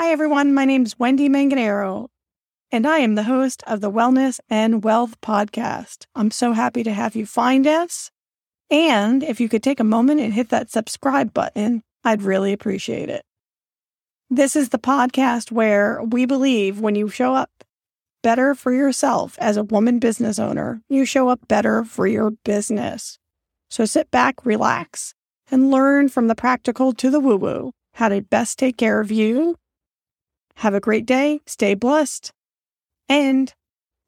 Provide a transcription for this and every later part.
Hi, everyone. My name is Wendy Manganaro, and I am the host of the Wellness and Wealth Podcast. I'm so happy to have you find us. And if you could take a moment and hit that subscribe button, I'd really appreciate it. This is the podcast where we believe when you show up better for yourself as a woman business owner, you show up better for your business. So sit back, relax, and learn from the practical to the woo woo how to best take care of you have a great day, stay blessed, and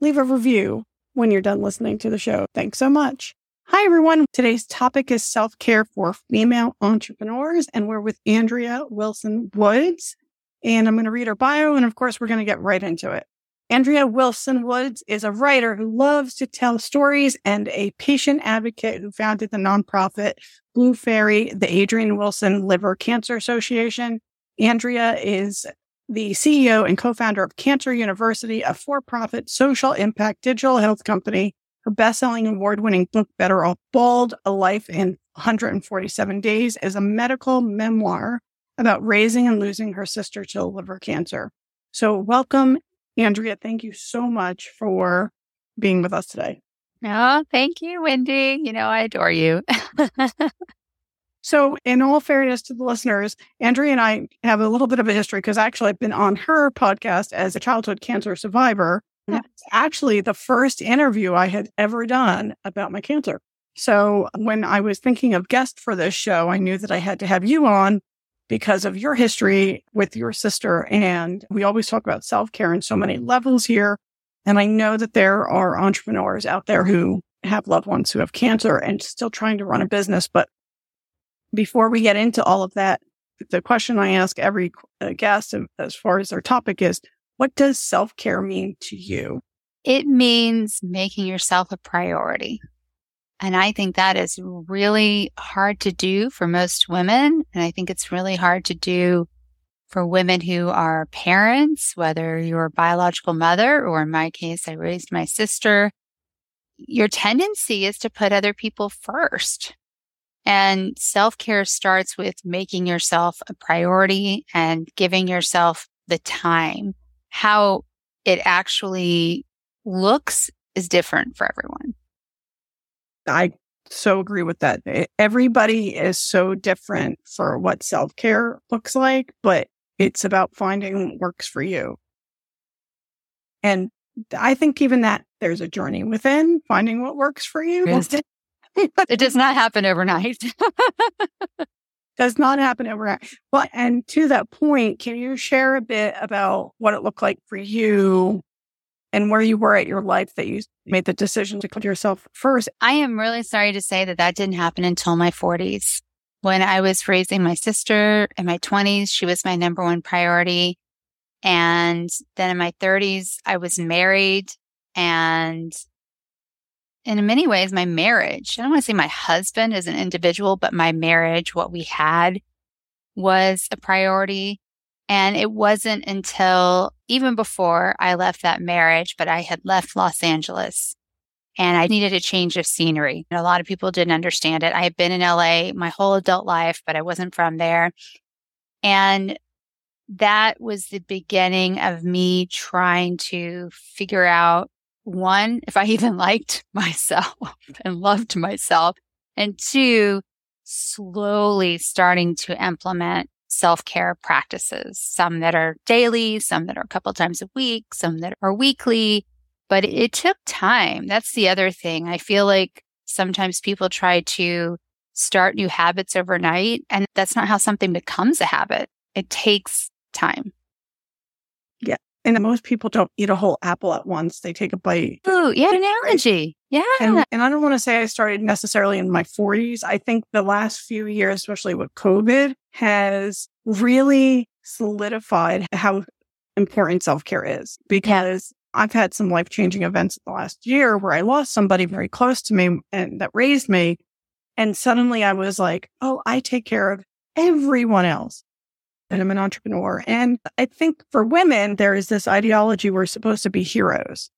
leave a review when you're done listening to the show. Thanks so much. Hi, everyone. Today's topic is self care for female entrepreneurs, and we're with Andrea Wilson Woods. And I'm going to read her bio, and of course, we're going to get right into it. Andrea Wilson Woods is a writer who loves to tell stories and a patient advocate who founded the nonprofit Blue Faery, the Adrienne Wilson Liver Cancer Association. Andrea is the CEO and co-founder of Cancer University, a for-profit social impact digital health company. Her best-selling award-winning book, Better Off Bald, A Life in 147 Days, is a medical memoir about raising and losing her sister to liver cancer. So welcome, Andrea. Thank you so much for being with us today. Oh, thank you, Wendy. You know, I adore you. So, in all fairness to the listeners, Andrea and I have a little bit of a history because actually I've been on her podcast as a childhood cancer survivor. Yeah. It's actually the first interview I had ever done about my cancer. So, when I was thinking of guest for this show, I knew that I had to have you on because of your history with your sister. And we always talk about self care in so many levels here. And I know that there are entrepreneurs out there who have loved ones who have cancer and still trying to run a business, but before we get into all of that, the question I ask every uh, guest as far as their topic is, what does self care mean to you? It means making yourself a priority. And I think that is really hard to do for most women. And I think it's really hard to do for women who are parents, whether you're a biological mother, or in my case, I raised my sister. Your tendency is to put other people first. And self care starts with making yourself a priority and giving yourself the time. How it actually looks is different for everyone. I so agree with that. Everybody is so different for what self care looks like, but it's about finding what works for you. And I think even that there's a journey within finding what works for you. it does not happen overnight. does not happen overnight. Well, and to that point, can you share a bit about what it looked like for you and where you were at your life that you made the decision to put yourself first? I am really sorry to say that that didn't happen until my 40s. When I was raising my sister in my 20s, she was my number one priority. And then in my 30s, I was married and in many ways, my marriage, I don't want to say my husband as an individual, but my marriage, what we had was a priority. And it wasn't until even before I left that marriage, but I had left Los Angeles and I needed a change of scenery. And a lot of people didn't understand it. I had been in LA my whole adult life, but I wasn't from there. And that was the beginning of me trying to figure out one, if I even liked myself and loved myself. And two, slowly starting to implement self care practices, some that are daily, some that are a couple times a week, some that are weekly. But it took time. That's the other thing. I feel like sometimes people try to start new habits overnight, and that's not how something becomes a habit. It takes time. And most people don't eat a whole apple at once. They take a bite. Ooh, yeah, analogy. Yeah. And, and I don't want to say I started necessarily in my 40s. I think the last few years, especially with COVID, has really solidified how important self care is because I've had some life changing events in the last year where I lost somebody very close to me and that raised me. And suddenly I was like, oh, I take care of everyone else and I'm an entrepreneur. And I think for women, there is this ideology we're supposed to be heroes.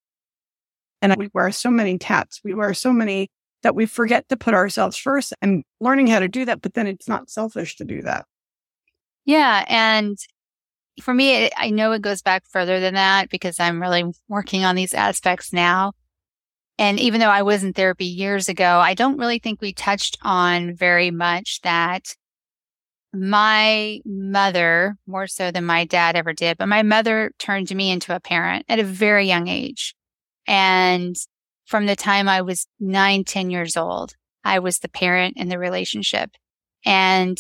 And we wear so many tats. We wear so many that we forget to put ourselves first and learning how to do that. But then it's not selfish to do that. Yeah. And for me, I know it goes back further than that because I'm really working on these aspects now. And even though I was in therapy years ago, I don't really think we touched on very much that my mother, more so than my dad ever did, but my mother turned me into a parent at a very young age. And from the time I was nine, 10 years old, I was the parent in the relationship. And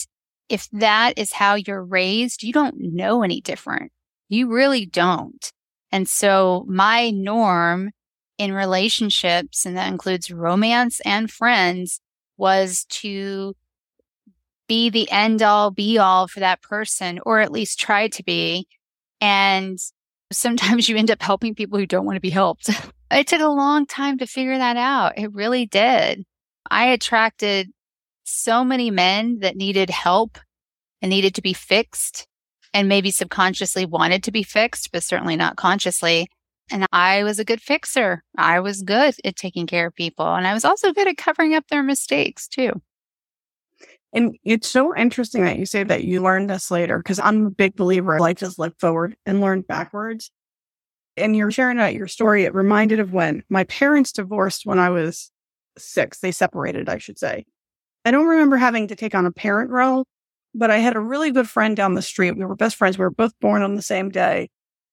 if that is how you're raised, you don't know any different. You really don't. And so my norm in relationships, and that includes romance and friends, was to be the end all be all for that person, or at least try to be. And sometimes you end up helping people who don't want to be helped. it took a long time to figure that out. It really did. I attracted so many men that needed help and needed to be fixed and maybe subconsciously wanted to be fixed, but certainly not consciously. And I was a good fixer. I was good at taking care of people. And I was also good at covering up their mistakes too. And it's so interesting that you say that you learned this later because I'm a big believer life is look forward and learn backwards. And you're sharing about your story. It reminded of when my parents divorced when I was six. They separated, I should say. I don't remember having to take on a parent role, but I had a really good friend down the street. We were best friends. We were both born on the same day.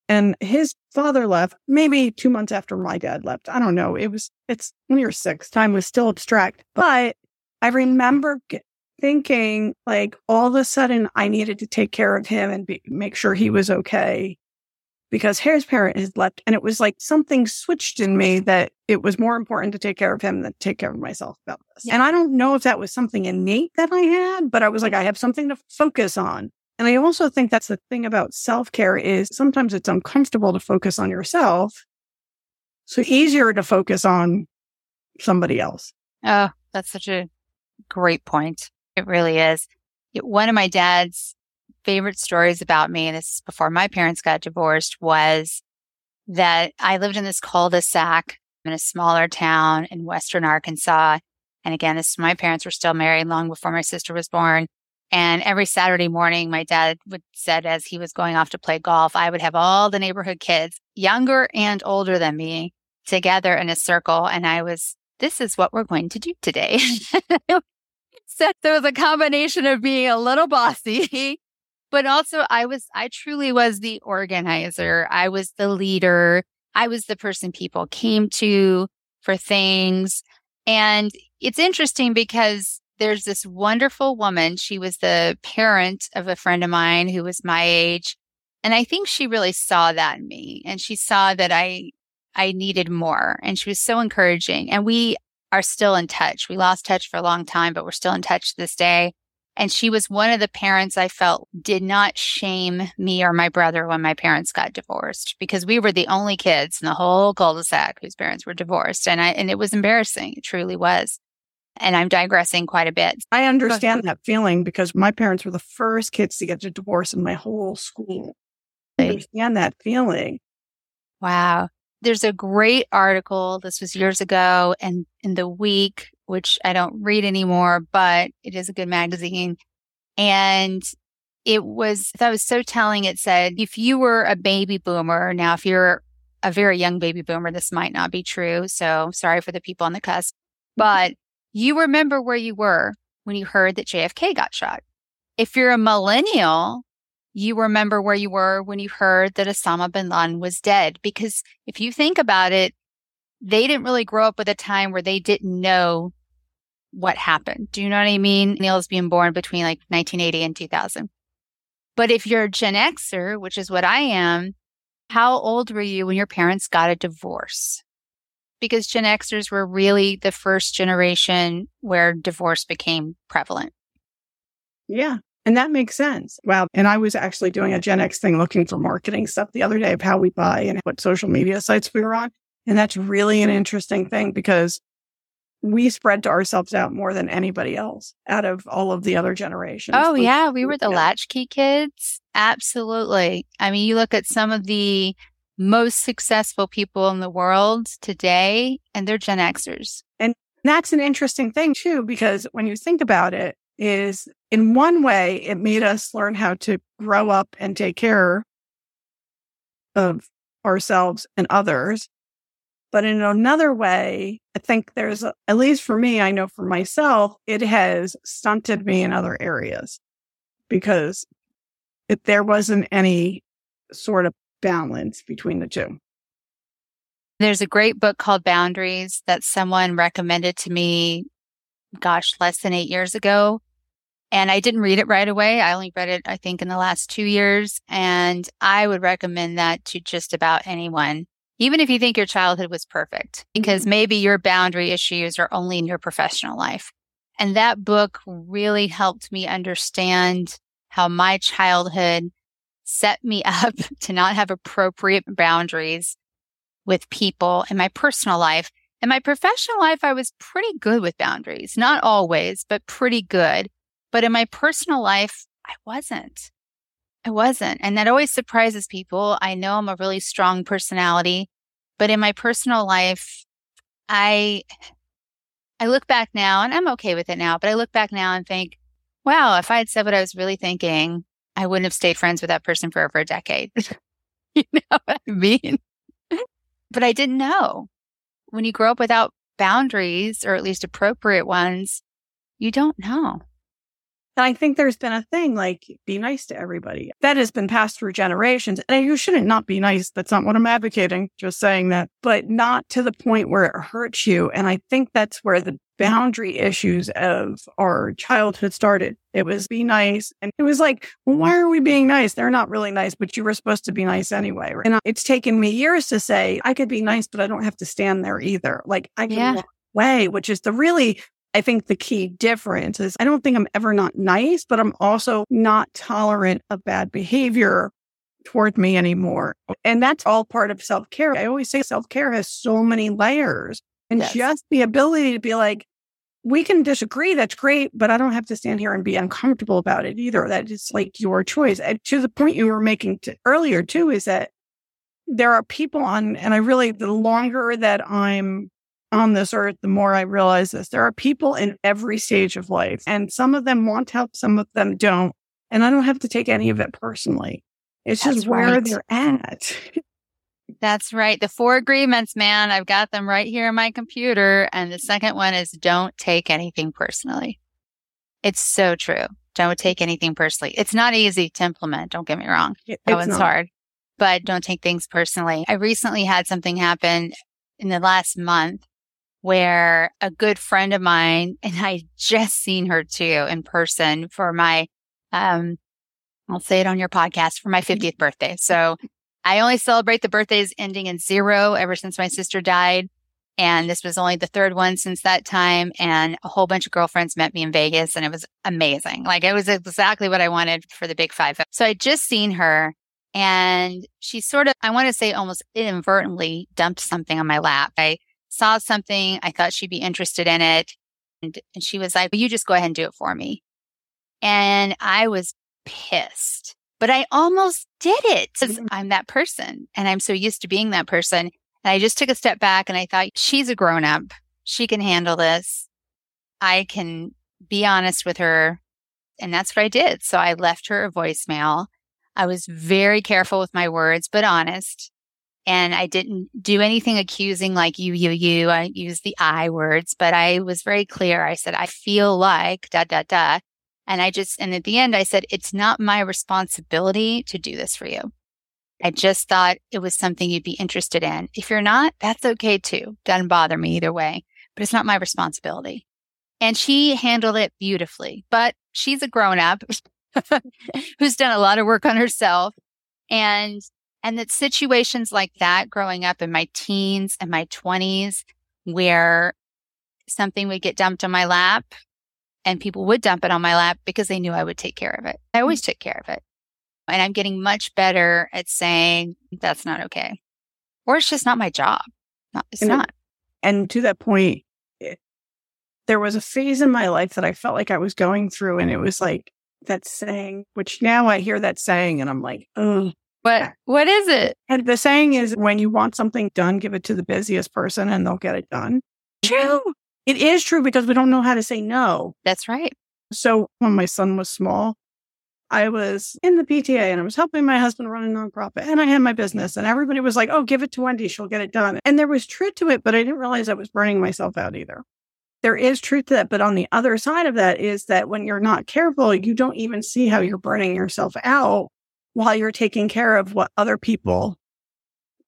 And his father left maybe two months after my dad left. I don't know. It was, it's when you're six, time was still abstract. But I remember thinking like all of a sudden I needed to take care of him and be, make sure he was okay because his parent had left. And it was like something switched in me that it was more important to take care of him than take care of myself about this. Yeah. And I don't know if that was something innate that I had, but I was like, I have something to focus on. And I also think that's the thing about self care is sometimes it's uncomfortable to focus on yourself. So easier to focus on somebody else. Oh, that's such a great point. It really is. One of my dad's favorite stories about me, this is before my parents got divorced, was that I lived in this cul-de-sac in a smaller town in Western Arkansas. And again, this my parents were still married long before my sister was born. And every Saturday morning, my dad would said as he was going off to play golf, I would have all the neighborhood kids, younger and older than me, together in a circle. And I was, this is what we're going to do today. so there was a combination of being a little bossy but also I was, I truly was the organizer. I was the leader. I was the person people came to for things. And it's interesting because there's this wonderful woman. She was the parent of a friend of mine who was my age. And I think she really saw that in me and she saw that I, I needed more and she was so encouraging and we are still in touch. We lost touch for a long time, but we're still in touch this day. And she was one of the parents I felt did not shame me or my brother when my parents got divorced because we were the only kids in the whole cul-de-sac whose parents were divorced. And I, and it was embarrassing. It truly was. And I'm digressing quite a bit. I understand that feeling because my parents were the first kids to get a divorce in my whole school. I understand that feeling. Wow. There's a great article. This was years ago and in the week which I don't read anymore, but it is a good magazine. And it was, that was so telling. It said, if you were a baby boomer, now, if you're a very young baby boomer, this might not be true. So sorry for the people on the cusp, but you remember where you were when you heard that JFK got shot. If you're a millennial, you remember where you were when you heard that Osama bin Laden was dead. Because if you think about it, they didn't really grow up with a time where they didn't know what happened. Do you know what I mean? Neil's being born between like 1980 and 2000. But if you're a Gen Xer, which is what I am, how old were you when your parents got a divorce? Because Gen Xers were really the first generation where divorce became prevalent. Yeah. And that makes sense. Wow. And I was actually doing a Gen X thing looking for marketing stuff the other day of how we buy and what social media sites we were on. And that's really an interesting thing because we spread to ourselves out more than anybody else out of all of the other generations. Oh, yeah. We were the yeah. latchkey kids. Absolutely. I mean, you look at some of the most successful people in the world today, and they're Gen Xers. And that's an interesting thing, too, because when you think about it, is in one way, it made us learn how to grow up and take care of ourselves and others. But in another way, I think there's, a, at least for me, I know for myself, it has stunted me in other areas because if there wasn't any sort of balance between the two. There's a great book called Boundaries that someone recommended to me, gosh, less than eight years ago. And I didn't read it right away. I only read it, I think, in the last two years. And I would recommend that to just about anyone, even if you think your childhood was perfect, because mm-hmm. maybe your boundary issues are only in your professional life. And that book really helped me understand how my childhood set me up to not have appropriate boundaries with people in my personal life. In my professional life, I was pretty good with boundaries, not always, but pretty good. But in my personal life, I wasn't. I wasn't. And that always surprises people. I know I'm a really strong personality, but in my personal life, I, I look back now and I'm okay with it now, but I look back now and think, wow, if I had said what I was really thinking, I wouldn't have stayed friends with that person for over a decade. you know what I mean? but I didn't know. When you grow up without boundaries, or at least appropriate ones, you don't know. And I think there's been a thing like be nice to everybody that has been passed through generations. And you shouldn't not be nice. That's not what I'm advocating, just saying that, but not to the point where it hurts you. And I think that's where the boundary issues of our childhood started. It was be nice. And it was like, well, why are we being nice? They're not really nice, but you were supposed to be nice anyway. And it's taken me years to say, I could be nice, but I don't have to stand there either. Like I can yeah. walk away, which is the really I think the key difference is I don't think I'm ever not nice, but I'm also not tolerant of bad behavior toward me anymore. Oh. And that's all part of self care. I always say self care has so many layers and yes. just the ability to be like, we can disagree. That's great, but I don't have to stand here and be uncomfortable about it either. That is like your choice. And to the point you were making earlier too, is that there are people on, and I really, the longer that I'm on this earth, the more I realize this. There are people in every stage of life, and some of them want help, some of them don't. And I don't have to take any of it personally. It's That's just where right. they're at. That's right. The four agreements, man, I've got them right here in my computer. And the second one is don't take anything personally. It's so true. Don't take anything personally. It's not easy to implement. Don't get me wrong. That one's oh, not. hard, but don't take things personally. I recently had something happen in the last month where a good friend of mine and I just seen her too in person for my, um, I'll say it on your podcast for my 50th birthday. So I only celebrate the birthdays ending in zero ever since my sister died. And this was only the third one since that time. And a whole bunch of girlfriends met me in Vegas and it was amazing. Like it was exactly what I wanted for the big five. So I just seen her and she sort of, I want to say almost inadvertently dumped something on my lap. I saw something. I thought she'd be interested in it. And, and she was like, well, you just go ahead and do it for me. And I was pissed, but I almost did it because mm-hmm. I'm that person and I'm so used to being that person. And I just took a step back and I thought, she's a grown up. She can handle this. I can be honest with her. And that's what I did. So I left her a voicemail. I was very careful with my words, but honest and I didn't do anything accusing like you, you, you. I used the I words, but I was very clear. I said, I feel like da, da, da. And I just, and at the end, I said, it's not my responsibility to do this for you. I just thought it was something you'd be interested in. If you're not, that's okay too. Doesn't bother me either way, but it's not my responsibility. And she handled it beautifully, but she's a grown up who's done a lot of work on herself. And and that situations like that growing up in my teens and my 20s, where something would get dumped on my lap and people would dump it on my lap because they knew I would take care of it. I always mm. took care of it. And I'm getting much better at saying that's not okay. Or it's just not my job. No, it's and uh, not. and to that point, it, there was a phase in my life that I felt like I was going through, and it was like that saying, which now I hear that saying and I'm like, oh, what what is it? And the saying is when you want something done, give it to the busiest person and they'll get it done. True. It is true because we don't know how to say no. That's right. So when my son was small, I was in the PTA and I was helping my husband run a nonprofit and I had my business and everybody was like, oh, give it to Wendy. She'll get it done. And there was truth to it, but I didn't realize I was burning myself out either. There is truth to that. But on the other side of that is that when you're not careful, you don't even see how you're burning yourself out while you're taking care of what other people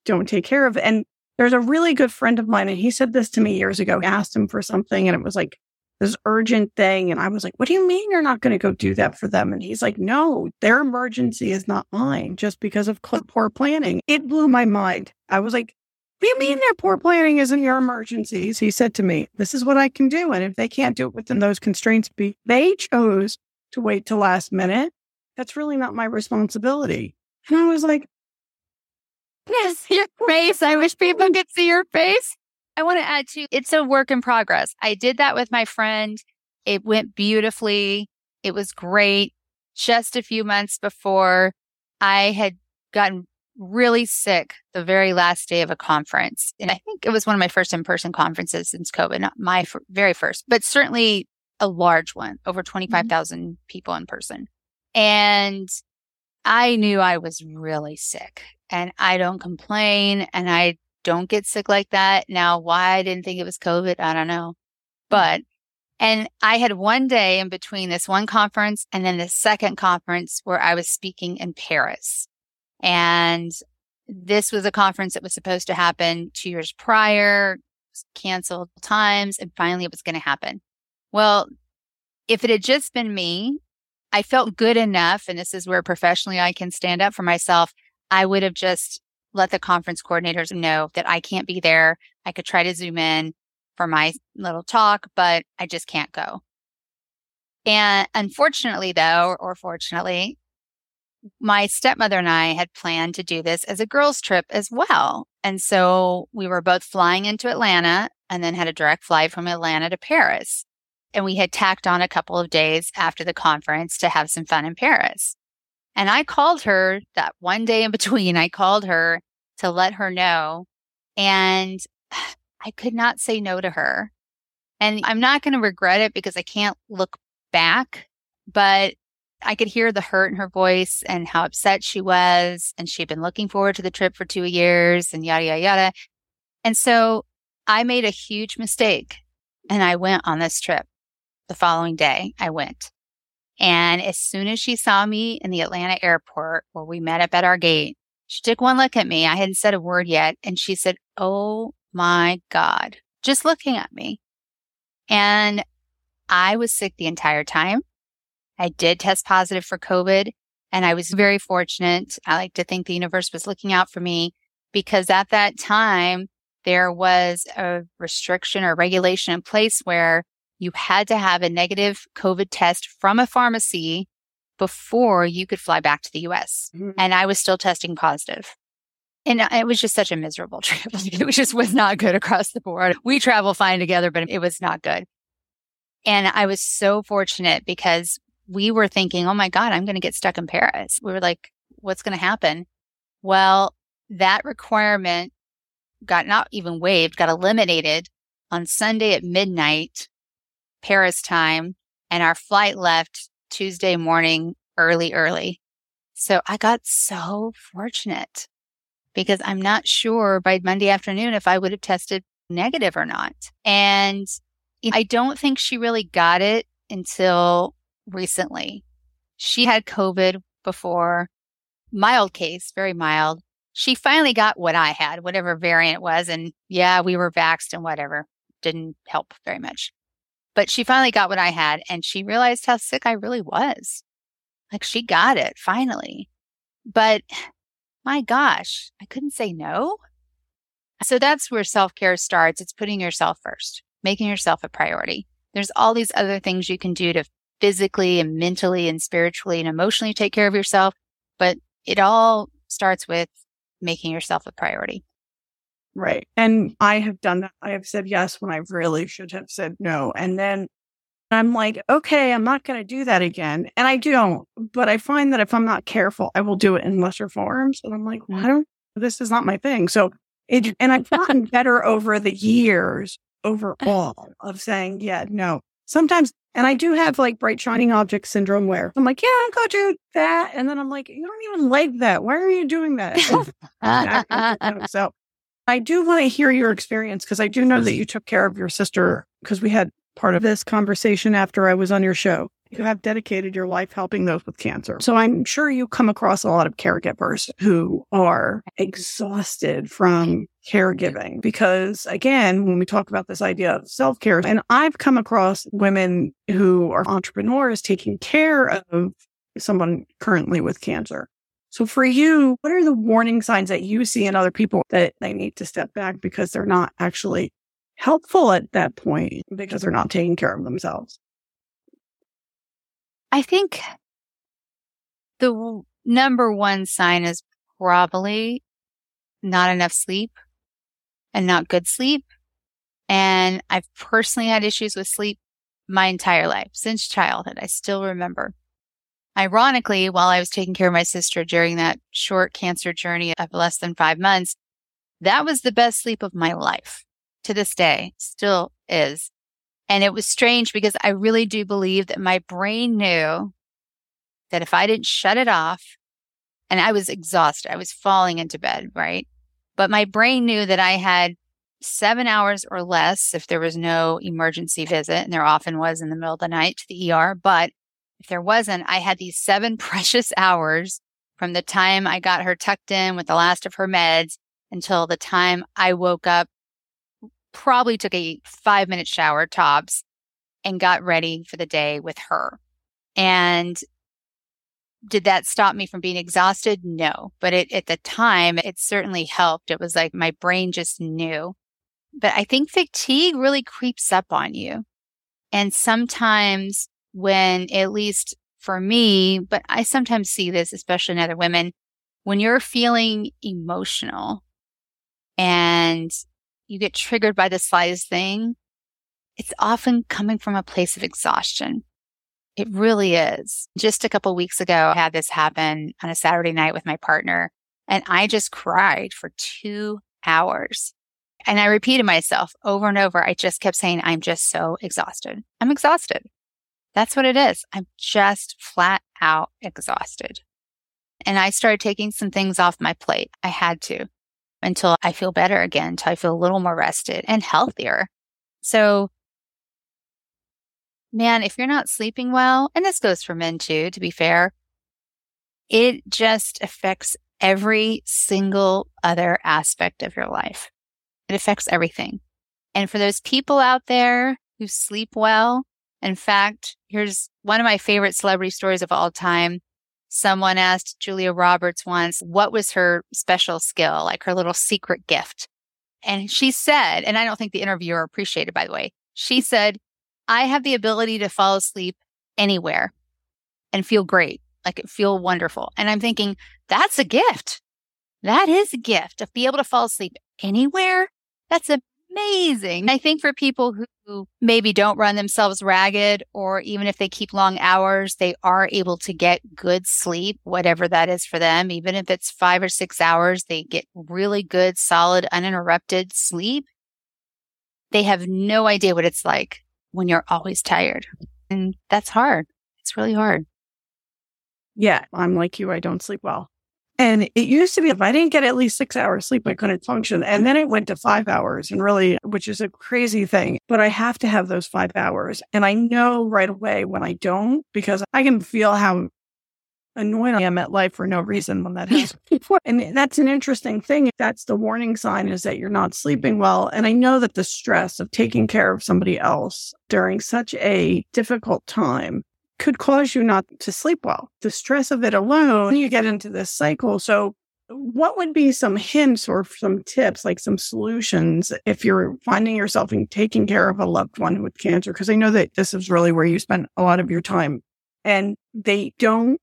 don't take care of. And there's a really good friend of mine, and he said this to me years ago. I asked him for something, and it was like this urgent thing. And I was like, What do you mean you're not going to go do that for them? And he's like, No, their emergency is not mine just because of poor planning. It blew my mind. I was like, What do you mean their poor planning isn't your emergencies? He said to me, This is what I can do. And if they can't do it within those constraints, be they chose to wait till last minute. That's really not my responsibility. And I was like, Yes, your face. I wish people could see your face. I want to add to it's a work in progress. I did that with my friend. It went beautifully. It was great. Just a few months before I had gotten really sick the very last day of a conference. And I think it was one of my first in person conferences since COVID, not my f- very first, but certainly a large one, over 25,000 mm-hmm. people in person. And I knew I was really sick and I don't complain and I don't get sick like that. Now, why I didn't think it was COVID, I don't know. Mm. But, and I had one day in between this one conference and then the second conference where I was speaking in Paris. And this was a conference that was supposed to happen two years prior, canceled times, and finally it was going to happen. Well, if it had just been me, I felt good enough. And this is where professionally I can stand up for myself I would have just let the conference coordinators know that I can't be there. I could try to zoom in for my little talk, but I just can't go. And unfortunately, though, or fortunately, my stepmother and I had planned to do this as a girls' trip as well. And so we were both flying into Atlanta and then had a direct flight from Atlanta to Paris. And we had tacked on a couple of days after the conference to have some fun in Paris. And I called her that one day in between. I called her to let her know. And I could not say no to her. And I'm not going to regret it because I can't look back, but I could hear the hurt in her voice and how upset she was. And she'd been looking forward to the trip for two years and yada, yada, yada. And so I made a huge mistake and I went on this trip. The following day, I went. And as soon as she saw me in the Atlanta airport where we met up at our gate, she took one look at me. I hadn't said a word yet. And she said, Oh my God, just looking at me. And I was sick the entire time. I did test positive for COVID and I was very fortunate. I like to think the universe was looking out for me because at that time there was a restriction or regulation in place where you had to have a negative COVID test from a pharmacy before you could fly back to the US. Mm-hmm. And I was still testing positive. And it was just such a miserable trip. it just was not good across the board. We travel fine together, but it was not good. And I was so fortunate because we were thinking, oh my God, I'm going to get stuck in Paris. We were like, what's going to happen? Well, that requirement got not even waived, got eliminated on Sunday at midnight Paris time and our flight left Tuesday morning early, early. So I got so fortunate because I'm not sure by Monday afternoon if I would have tested negative or not. And I don't think she really got it until recently. She had COVID before, mild case, very mild. She finally got what I had, whatever variant it was. And yeah, we were vaxxed and whatever. Didn't help very much. But she finally got what I had and she realized how sick I really was. Like she got it finally. But my gosh, I couldn't say no. So that's where self care starts. It's putting yourself first, making yourself a priority. There's all these other things you can do to physically and mentally and spiritually and emotionally take care of yourself. But it all starts with making yourself a priority. Right. And I have done that. I have said yes when I really should have said no. And then I'm like, okay, I'm not going to do that again. And I don't. But I find that if I'm not careful, I will do it in lesser forms. And I'm like, well, I mm-hmm. don't, this is not my thing. So it, and I've gotten better over the years overall of saying, yeah, no. Sometimes And I do have like bright shining object syndrome where I'm like, yeah, I'll go do that. And then I'm like, you don't even like that. Why are you doing that? so I do want to hear your experience because I do know that you took care of your sister because we had part of this conversation after I was on your show. You have dedicated your life helping those with cancer. So I'm sure you come across a lot of caregivers who are exhausted from caregiving because again, when we talk about this idea of self care, and I've come across women who are entrepreneurs taking care of someone currently with cancer. So for you, what are the warning signs that you see in other people that they need to step back because they're not actually helpful at that point because they're not taking care of themselves? I think the number one sign is probably not enough sleep and not good sleep. And I've personally had issues with sleep my entire life since childhood. I still remember. Ironically, while I was taking care of my sister during that short cancer journey of less than five months, that was the best sleep of my life to this day, still is. And it was strange because I really do believe that my brain knew that if I didn't shut it off, and I was exhausted, I was falling into bed, right? But my brain knew that I had seven hours or less if there was no emergency visit, and there often was in the middle of the night to the ER. But if there wasn't, I had these seven precious hours from the time I got her tucked in with the last of her meds until the time I woke up probably took a five minute shower tops and got ready for the day with her. And did that stop me from being exhausted? No. But it, at the time, it certainly helped. It was like my brain just knew. But I think fatigue really creeps up on you. And sometimes when, at least for me, but I sometimes see this, especially in other women, when you're feeling emotional and you get triggered by the slightest thing, it's often coming from a place of exhaustion. It really is. Just a couple weeks ago, I had this happen on a Saturday night with my partner and I just cried for two hours. And I repeated myself over and over. I just kept saying, I'm just so exhausted. I'm exhausted. That's what it is. I'm just flat out exhausted. And I started taking some things off my plate. I had to until I feel better again, until I feel a little more rested and healthier. So, man, if you're not sleeping well, and this goes for men too, to be fair, it just affects every single other aspect of your life. It affects everything. And for those people out there who sleep well, in fact, here's one of my favorite celebrity stories of all time. Someone asked Julia Roberts once, what was her special skill, like her little secret gift? And she said, and I don't think the interviewer appreciated, by the way, she said, I have the ability to fall asleep anywhere and feel great, like it feel wonderful. And I'm thinking, that's a gift. That is a gift to be able to fall asleep anywhere. That's a amazing. I think for people who maybe don't run themselves ragged, or even if they keep long hours, they are able to get good sleep, whatever that is for them. Even if it's five or six hours, they get really good, solid, uninterrupted sleep. They have no idea what it's like when you're always tired. And that's hard. It's really hard. Yeah, I'm like you. I don't sleep well. And it used to be if I didn't get at least six hours sleep, I couldn't function. And then it went to five hours and really, which is a crazy thing, but I have to have those five hours. And I know right away when I don't, because I can feel how annoyed I am at life for no reason when that happens before. And that's an interesting thing. That's the warning sign is that you're not sleeping well. And I know that the stress of taking care of somebody else during such a difficult time could cause you not to sleep well. The stress of it alone, you get into this cycle. So, what would be some hints or some tips, like some solutions, if you're finding yourself in taking care of a loved one with cancer? Because I know that this is really where you spend a lot of your time and they don't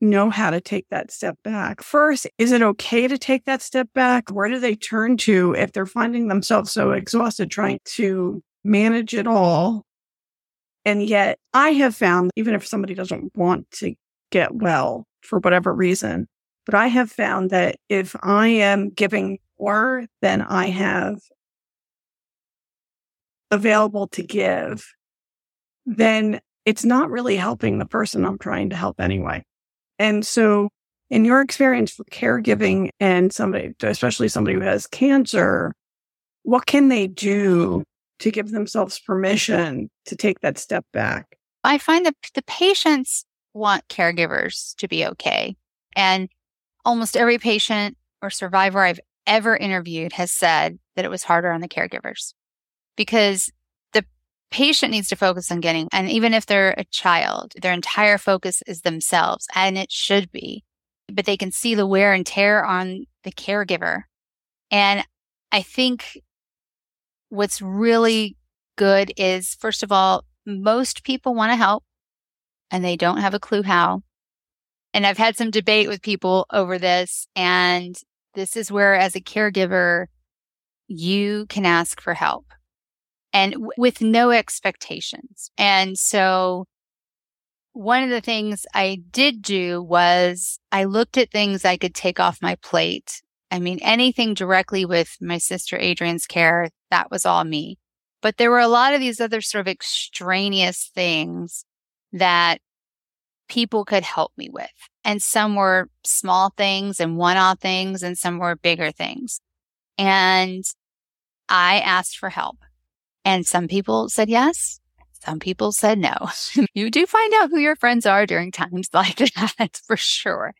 know how to take that step back. First, is it okay to take that step back? Where do they turn to if they're finding themselves so exhausted trying to manage it all and yet I have found, even if somebody doesn't want to get well for whatever reason, but I have found that if I am giving more than I have available to give, then it's not really helping the person I'm trying to help anyway. And so in your experience for caregiving and somebody, especially somebody who has cancer, what can they do to give themselves permission to take that step back? I find that the patients want caregivers to be okay. And almost every patient or survivor I've ever interviewed has said that it was harder on the caregivers because the patient needs to focus on getting, and even if they're a child, their entire focus is themselves, and it should be, but they can see the wear and tear on the caregiver. And I think what's really good is, first of all, most people want to help and they don't have a clue how. And I've had some debate with people over this. And this is where, as a caregiver, you can ask for help and w- with no expectations. And so one of the things I did do was I looked at things I could take off my plate. I mean, anything directly with my sister Adrienne's care, that was all me. But there were a lot of these other sort of extraneous things that people could help me with. And some were small things and one off things, and some were bigger things. And I asked for help. And some people said yes. Some people said no. you do find out who your friends are during times like that for sure.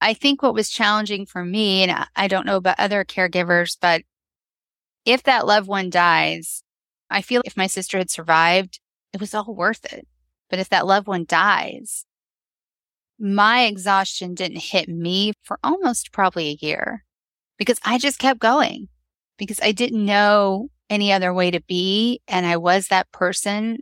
I think what was challenging for me, and I don't know about other caregivers, but if that loved one dies, I feel if my sister had survived, it was all worth it. But if that loved one dies, my exhaustion didn't hit me for almost probably a year because I just kept going because I didn't know any other way to be. And I was that person.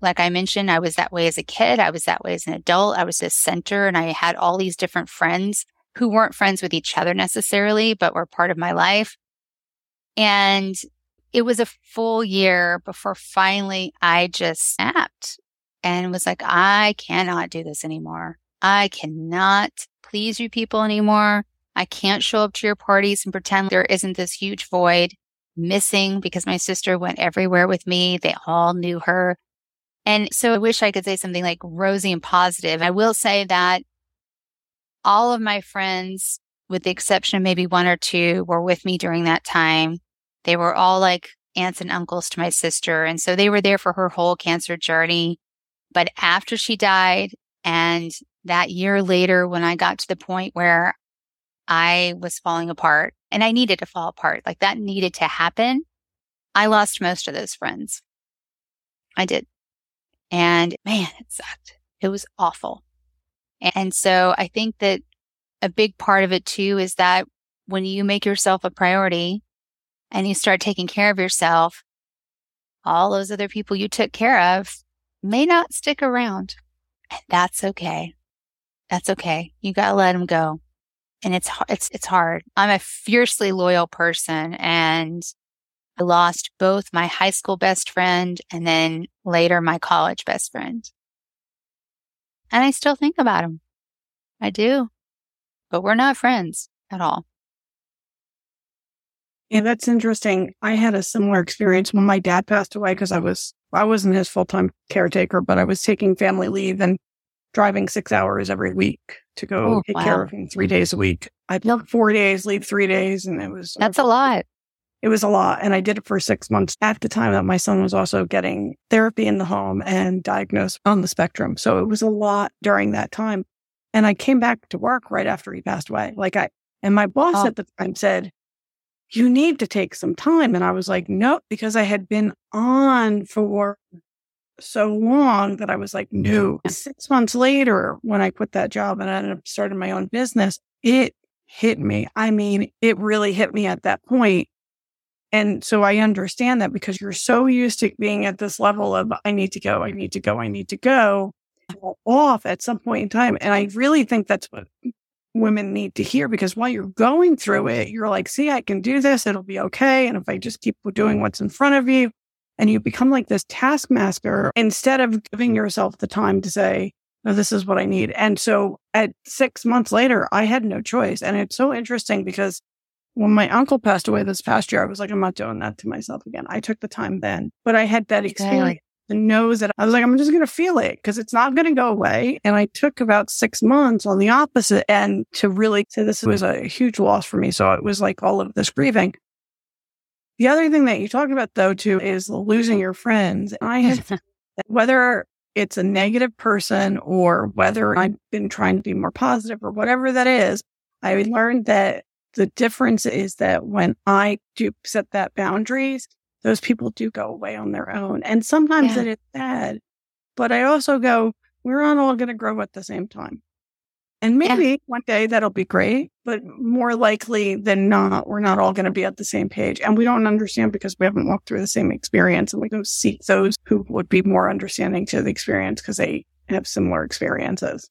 Like I mentioned, I was that way as a kid. I was that way as an adult. I was a center and I had all these different friends who weren't friends with each other necessarily, but were part of my life. And it was a full year before finally I just snapped and was like, I cannot do this anymore. I cannot please you people anymore. I can't show up to your parties and pretend there isn't this huge void missing because my sister went everywhere with me. They all knew her. And so I wish I could say something like rosy and positive. I will say that all of my friends, with the exception of maybe one or two, were with me during that time. They were all like aunts and uncles to my sister. And so they were there for her whole cancer journey. But after she died and that year later, when I got to the point where I was falling apart and I needed to fall apart, like that needed to happen, I lost most of those friends. I did. And man, it sucked. It was awful. And so I think that a big part of it too is that when you make yourself a priority and you start taking care of yourself, all those other people you took care of may not stick around. And that's okay. That's okay. You got to let them go. And it's, it's, it's hard. I'm a fiercely loyal person and I lost both my high school best friend and then later my college best friend. And I still think about him. I do, but we're not friends at all. Yeah, that's interesting. I had a similar experience when my dad passed away because I was, I wasn't his full time caretaker, but I was taking family leave and driving six hours every week to go oh, take wow. care of him three days a week. I'd work four days, leave three days. And it was, that's a lot. It was a lot. And I did it for six months at the time that my son was also getting therapy in the home and diagnosed on the spectrum. So it was a lot during that time. And I came back to work right after he passed away. Like I, and my boss oh. at the time said, you need to take some time. And I was like, nope, because I had been on for so long that I was like, no. Six months later, when I quit that job and I ended up starting my own business, it hit me. I mean, it really hit me at that point. And so I understand that because you're so used to being at this level of, I need to go, I need to go, I need to go off at some point in time. And I really think that's what women need to hear because while you're going through it, you're like, see, I can do this. It'll be okay. And if I just keep doing what's in front of you, and you become like this taskmaster instead of giving yourself the time to say, no, this is what I need. And so at six months later, I had no choice. And it's so interesting because when my uncle passed away this past year, I was like, I'm not doing that to myself again. I took the time then, but I had that experience. And knows that I was like, I'm just going to feel it because it's not going to go away. And I took about six months on the opposite end to really say this was a huge loss for me. So it was like all of this grieving. The other thing that you talked about though, too, is losing your friends. I have, whether it's a negative person or whether I've been trying to be more positive or whatever that is, I learned that the difference is that when I do set that boundaries, those people do go away on their own. And sometimes yeah. it is sad, but I also go, we're not all going to grow at the same time. And maybe yeah. one day that'll be great, but more likely than not, we're not all going to be at the same page. And we don't understand because we haven't walked through the same experience. And we don't seek those who would be more understanding to the experience because they have similar experiences.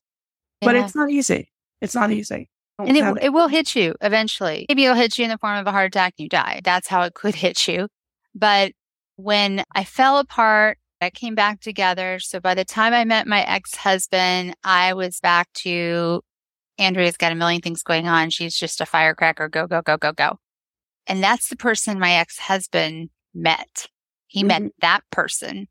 Yeah. But it's not easy. It's not easy. And it, it will hit you eventually. Maybe it'll hit you in the form of a heart attack and you die. That's how it could hit you. But when I fell apart, I came back together. So by the time I met my ex husband, I was back to Andrea's got a million things going on. She's just a firecracker. Go, go, go, go, go. And that's the person my ex husband met. He mm-hmm. met that person.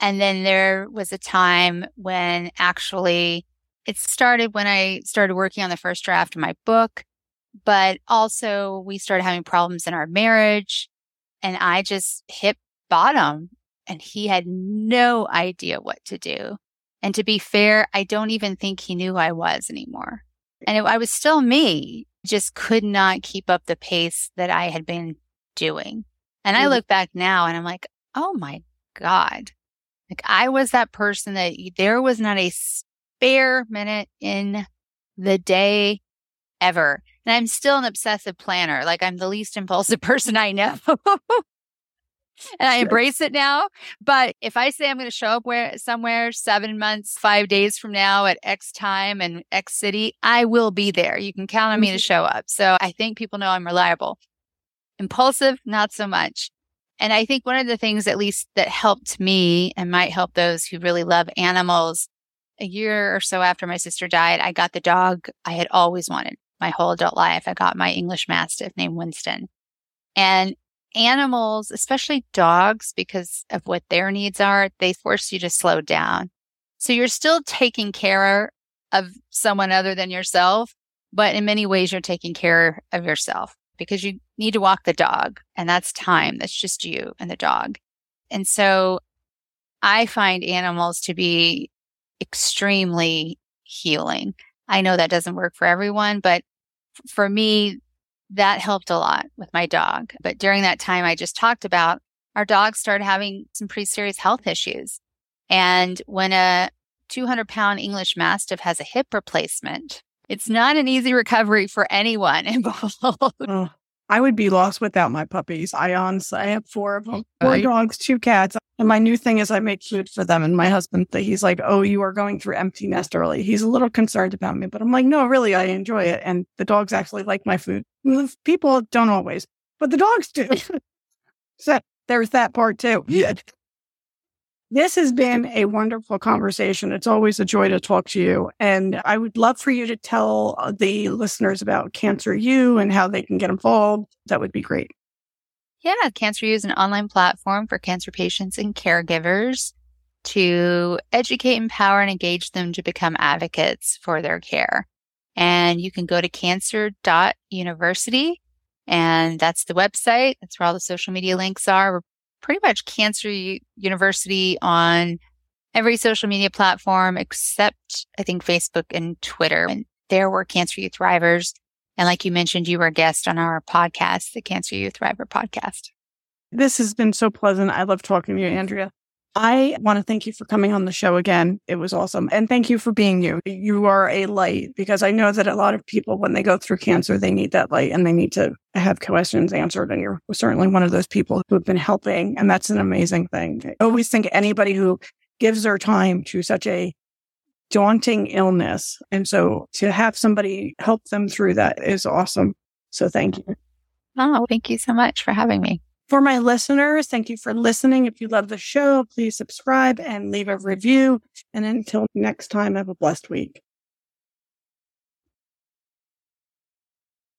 And then there was a time when actually it started when I started working on the first draft of my book, but also we started having problems in our marriage and I just hit bottom and he had no idea what to do. And to be fair, I don't even think he knew who I was anymore. And it, I was still me, just could not keep up the pace that I had been doing. And I mm-hmm. look back now and I'm like, oh my God. Like I was that person that there was not a spare minute in the day ever. And I'm still an obsessive planner. Like I'm the least impulsive person I know. and I embrace it now. But if I say I'm going to show up where somewhere seven months, five days from now at X time and X city, I will be there. You can count on me to mm-hmm. show up. So I think people know I'm reliable. Impulsive, not so much. And I think one of the things, at least that helped me and might help those who really love animals, a year or so after my sister died, I got the dog I had always wanted my whole adult life. I got my English Mastiff named Winston. And animals, especially dogs, because of what their needs are, they force you to slow down. So you're still taking care of someone other than yourself, but in many ways, you're taking care of yourself because you need to walk the dog and that's time. That's just you and the dog. And so I find animals to be extremely healing. I know that doesn't work for everyone, but for me, that helped a lot with my dog. But during that time I just talked about, our dog started having some pretty serious health issues. And when a 200 pound English Mastiff has a hip replacement, it's not an easy recovery for anyone involved. Oh, I would be lost without my puppies. I honestly, I have four of them, four dogs, two cats. And my new thing is I make food for them. And my husband, he's like, Oh, you are going through empty nest early. He's a little concerned about me, but I'm like, No, really, I enjoy it. And the dogs actually like my food. People don't always, but the dogs do. so there's that part too. Yeah. This has been a wonderful conversation. It's always a joy to talk to you. And I would love for you to tell uh, the listeners about Cancer U and how they can get involved. That would be great. Yeah, Cancer is an online platform for cancer patients and caregivers to educate, empower, and engage them to become advocates for their care. And you can go to cancer.university and that's the website. That's where all the social media links are. We're pretty much Cancer University on every social media platform except I think Facebook and Twitter. And there were Cancer U Thrivers. And like you mentioned, you were a guest on our podcast, the Cancer U Thriver podcast. This has been so pleasant. I love talking to you, Andrea. I want to thank you for coming on the show again. It was awesome. And thank you for being you. You are a light because I know that a lot of people, when they go through cancer, they need that light and they need to have questions answered. And you're certainly one of those people who have been helping. And that's an amazing thing. I always think anybody who gives their time to such a daunting illness. And so to have somebody help them through that is awesome. So thank you. Oh, thank you so much for having me. For my listeners, thank you for listening. If you love the show, please subscribe and leave a review. And until next time, have a blessed week.